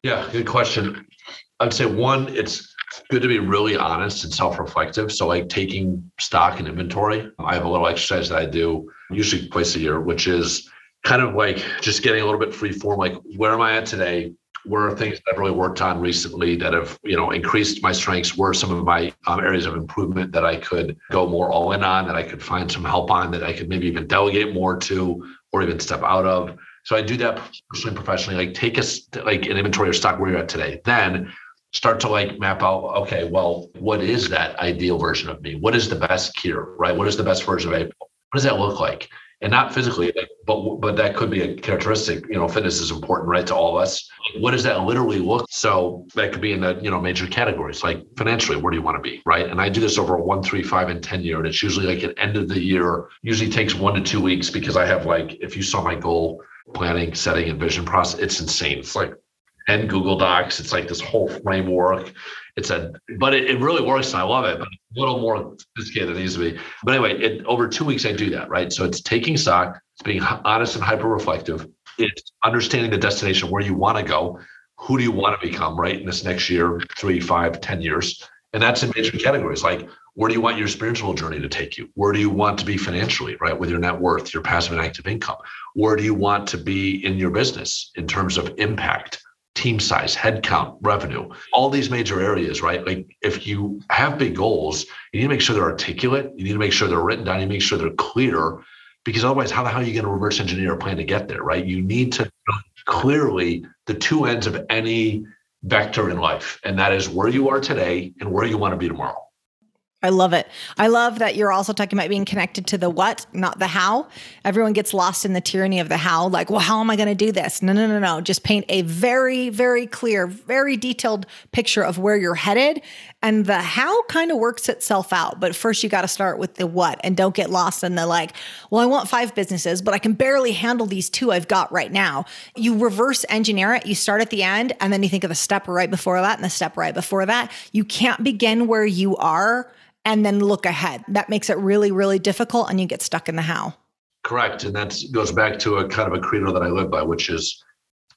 Yeah, good question. I'd say one, it's good to be really honest and self-reflective. So like taking stock and inventory. I have a little exercise that I do usually twice a year, which is kind of like just getting a little bit free form. Like, where am I at today? Were things that I've really worked on recently that have, you know, increased my strengths, were some of my um, areas of improvement that I could go more all in on, that I could find some help on, that I could maybe even delegate more to or even step out of. So I do that personally, professionally, like take a, like an inventory of stock where you're at today. Then start to like map out, okay, well, what is that ideal version of me? What is the best Keir, right? What is the best version of April? What does that look like? And not physically, but but that could be a characteristic. You know, fitness is important, right, to all of us. What does that literally look? So that could be in the you know major categories, like financially, where do you want to be, right? And I do this over a one, three, five, and ten year, and it's usually like at end of the year. Usually takes one to two weeks because I have like if you saw my goal planning, setting, and vision process, it's insane. It's like and Google Docs. It's like this whole framework. It's a, but it, it really works and I love it, but a little more sophisticated than it needs to be. But anyway, it, over two weeks, I do that, right? So it's taking stock, it's being honest and hyper reflective, it's understanding the destination where you want to go, who do you want to become, right? In this next year, three, five, ten years. And that's in major categories like where do you want your spiritual journey to take you? Where do you want to be financially, right? With your net worth, your passive and active income? Where do you want to be in your business in terms of impact, team size, headcount, revenue, all these major areas, right? Like if you have big goals, you need to make sure they're articulate. You need to make sure they're written down. You make sure they're clear because otherwise, how the hell are you going to reverse engineer a plan to get there, right? You need to clearly the two ends of any vector in life, and that is where you are today and where you want to be tomorrow. I love it. I love that you're also talking about being connected to the what, not the how. Everyone gets lost in the tyranny of the how, like, well, how am I going to do this? No, no, no, no. Just paint a very, very clear, very detailed picture of where you're headed. And the how kind of works itself out. But first, you got to start with the what and don't get lost in the like, well, I want five businesses, but I can barely handle these two I've got right now. You reverse engineer it. You start at the end and then you think of the step right before that and the step right before that. You can't begin where you are and then look ahead. That makes it really, really difficult and you get stuck in the how. Correct. And that goes back to a kind of a credo that I live by, which is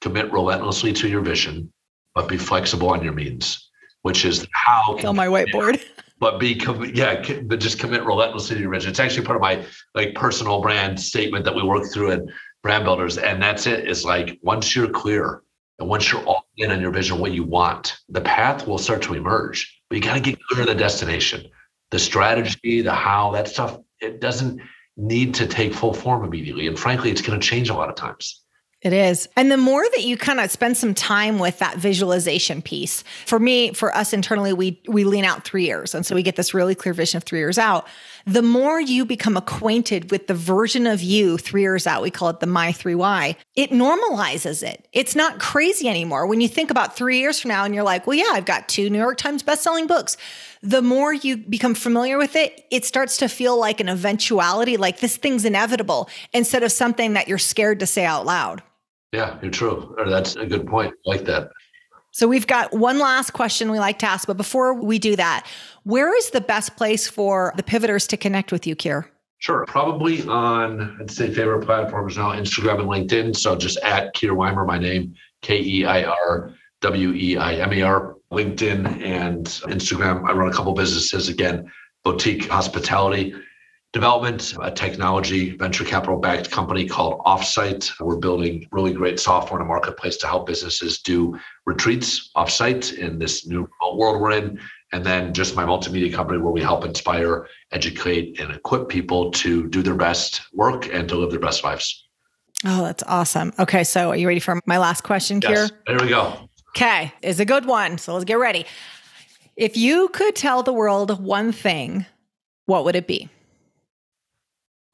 commit relentlessly to your vision, but be flexible on your means, which is how. Kill my whiteboard. But be, yeah, but just commit relentlessly to your vision. It's actually part of my like personal brand statement that we work through in brand builders. And that's it. Is like once you're clear and once you're all in on your vision, what you want, the path will start to emerge. But you got to get clear of the destination the strategy, the how, that stuff, it doesn't need to take full form immediately. And frankly, it's going to change a lot of times. It is. And the more that you kind of spend some time with that visualization piece, for me, for us internally, we we lean out three years. And so we get this really clear vision of three years out. The more you become acquainted with the version of you three years out, we call it the my three Y, it normalizes it. It's not crazy anymore. When you think about three years from now and you're like, well, yeah, I've got two New York Times bestselling books the more you become familiar with it, it starts to feel like an eventuality, like this thing's inevitable instead of something that you're scared to say out loud. Yeah, you're true. That's a good point. I like that. So we've got one last question we like to ask, but before we do that, where is the best place for the pivoters to connect with you, Keir? Sure. Probably on, I'd say, favorite platforms now Instagram and LinkedIn. So just at Keir Weimer, my name, K E I R W E I M E R. LinkedIn and Instagram. I run a couple businesses again, boutique hospitality development, a technology venture capital backed company called Offsite. We're building really great software in a marketplace to help businesses do retreats offsite in this new world we're in. And then just my multimedia company where we help inspire, educate, and equip people to do their best work and to live their best lives. Oh, that's awesome. Okay, so are you ready for my last question? Yes, there we go. Okay, is a good one. So let's get ready. If you could tell the world one thing, what would it be?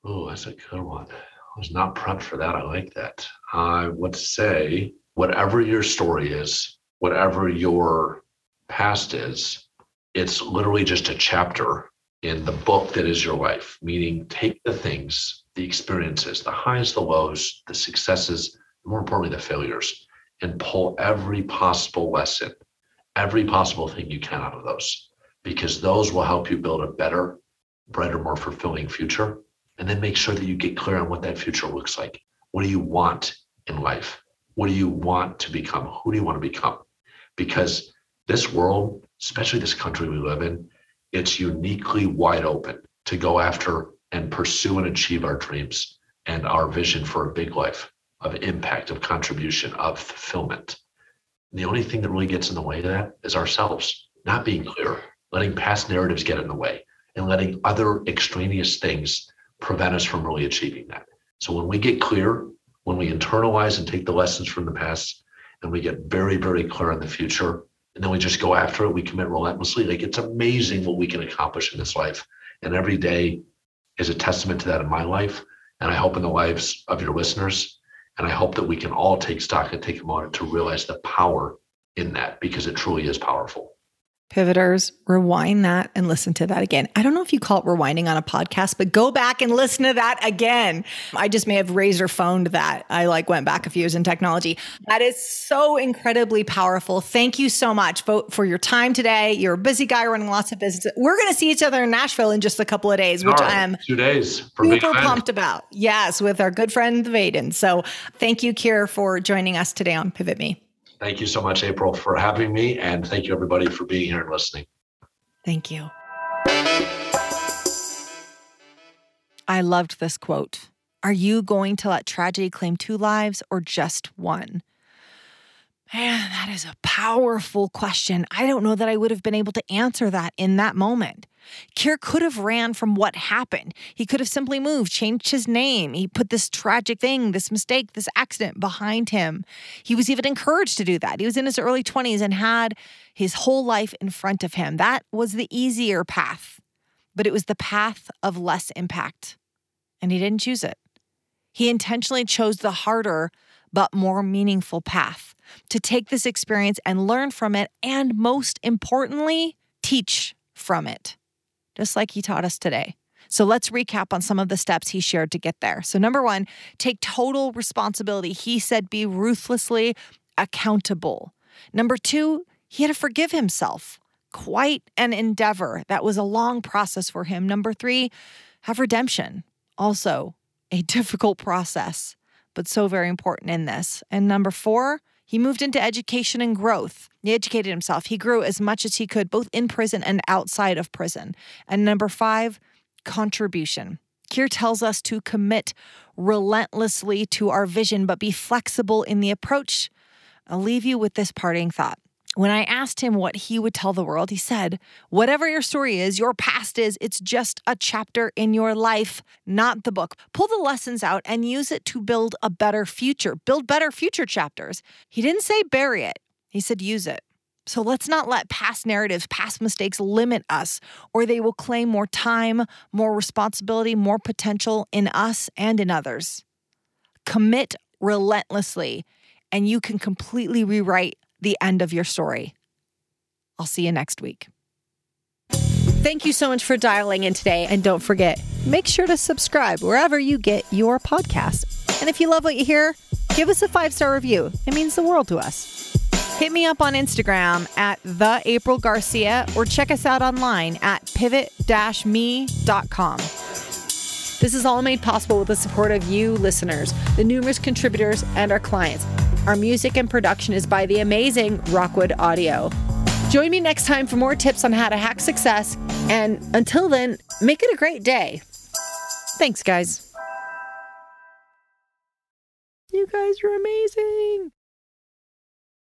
Oh, that's a good one. I was not prepped for that. I like that. I would say whatever your story is, whatever your past is, it's literally just a chapter in the book that is your life. Meaning, take the things, the experiences, the highs, the lows, the successes, more importantly, the failures, and pull every possible lesson, every possible thing you can out of those, because those will help you build a better, brighter, more fulfilling future. And then make sure that you get clear on what that future looks like. What do you want in life? What do you want to become? Who do you want to become? Because this world, especially this country we live in, it's uniquely wide open to go after and pursue and achieve our dreams and our vision for a big life of impact, of contribution, of fulfillment. And the only thing that really gets in the way of that is ourselves not being clear, letting past narratives get in the way, and letting other extraneous things prevent us from really achieving that. So when we get clear, when we internalize and take the lessons from the past, and we get very, very clear in the future, and then we just go after it, we commit relentlessly. Like it's amazing what we can accomplish in this life. And every day is a testament to that in my life. And I hope in the lives of your listeners and I hope that we can all take stock and take a moment to realize the power in that because it truly is powerful. Pivoters, rewind that and listen to that again. I don't know if you call it rewinding on a podcast, but go back and listen to that again. I just may have razor phoned that. I like went back a few years in technology. That is so incredibly powerful. Thank you so much for, for your time today. You're a busy guy running lots of businesses. We're going to see each other in Nashville in just a couple of days, which I am two days super pumped about. Yes, with our good friend the Vaden. So thank you, Keir, for joining us today on Pivot Me. Thank you so much, April, for having me. And thank you, everybody, for being here and listening. Thank you. I loved this quote. Are you going to let tragedy claim two lives or just one? Man, that is a powerful question. I don't know that I would have been able to answer that in that moment. Keir could have ran from what happened. He could have simply moved, changed his name. He put this tragic thing, this mistake, this accident behind him. He was even encouraged to do that. He was in his early 20s and had his whole life in front of him. That was the easier path, but it was the path of less impact. And he didn't choose it. He intentionally chose the harder but more meaningful path to take this experience and learn from it, and most importantly, teach from it, just like he taught us today. So let's recap on some of the steps he shared to get there. So, number one, take total responsibility. He said, be ruthlessly accountable. Number two, he had to forgive himself. Quite an endeavor. That was a long process for him. Number three, have redemption. Also, a difficult process, but so very important in this. And number four, he moved into education and growth. He educated himself. He grew as much as he could, both in prison and outside of prison. And number five, contribution. Keir tells us to commit relentlessly to our vision, but be flexible in the approach. I'll leave you with this parting thought. When I asked him what he would tell the world, he said, Whatever your story is, your past is, it's just a chapter in your life, not the book. Pull the lessons out and use it to build a better future, build better future chapters. He didn't say bury it, he said use it. So let's not let past narratives, past mistakes limit us, or they will claim more time, more responsibility, more potential in us and in others. Commit relentlessly, and you can completely rewrite the end of your story. I'll see you next week. Thank you so much for dialing in today. And don't forget, make sure to subscribe wherever you get your podcast. And if you love what you hear, give us a five star review. It means the world to us. Hit me up on Instagram at the April Garcia or check us out online at pivot-me.com. This is all made possible with the support of you listeners, the numerous contributors, and our clients. Our music and production is by the amazing Rockwood Audio. Join me next time for more tips on how to hack success. And until then, make it a great day. Thanks, guys. You guys are amazing.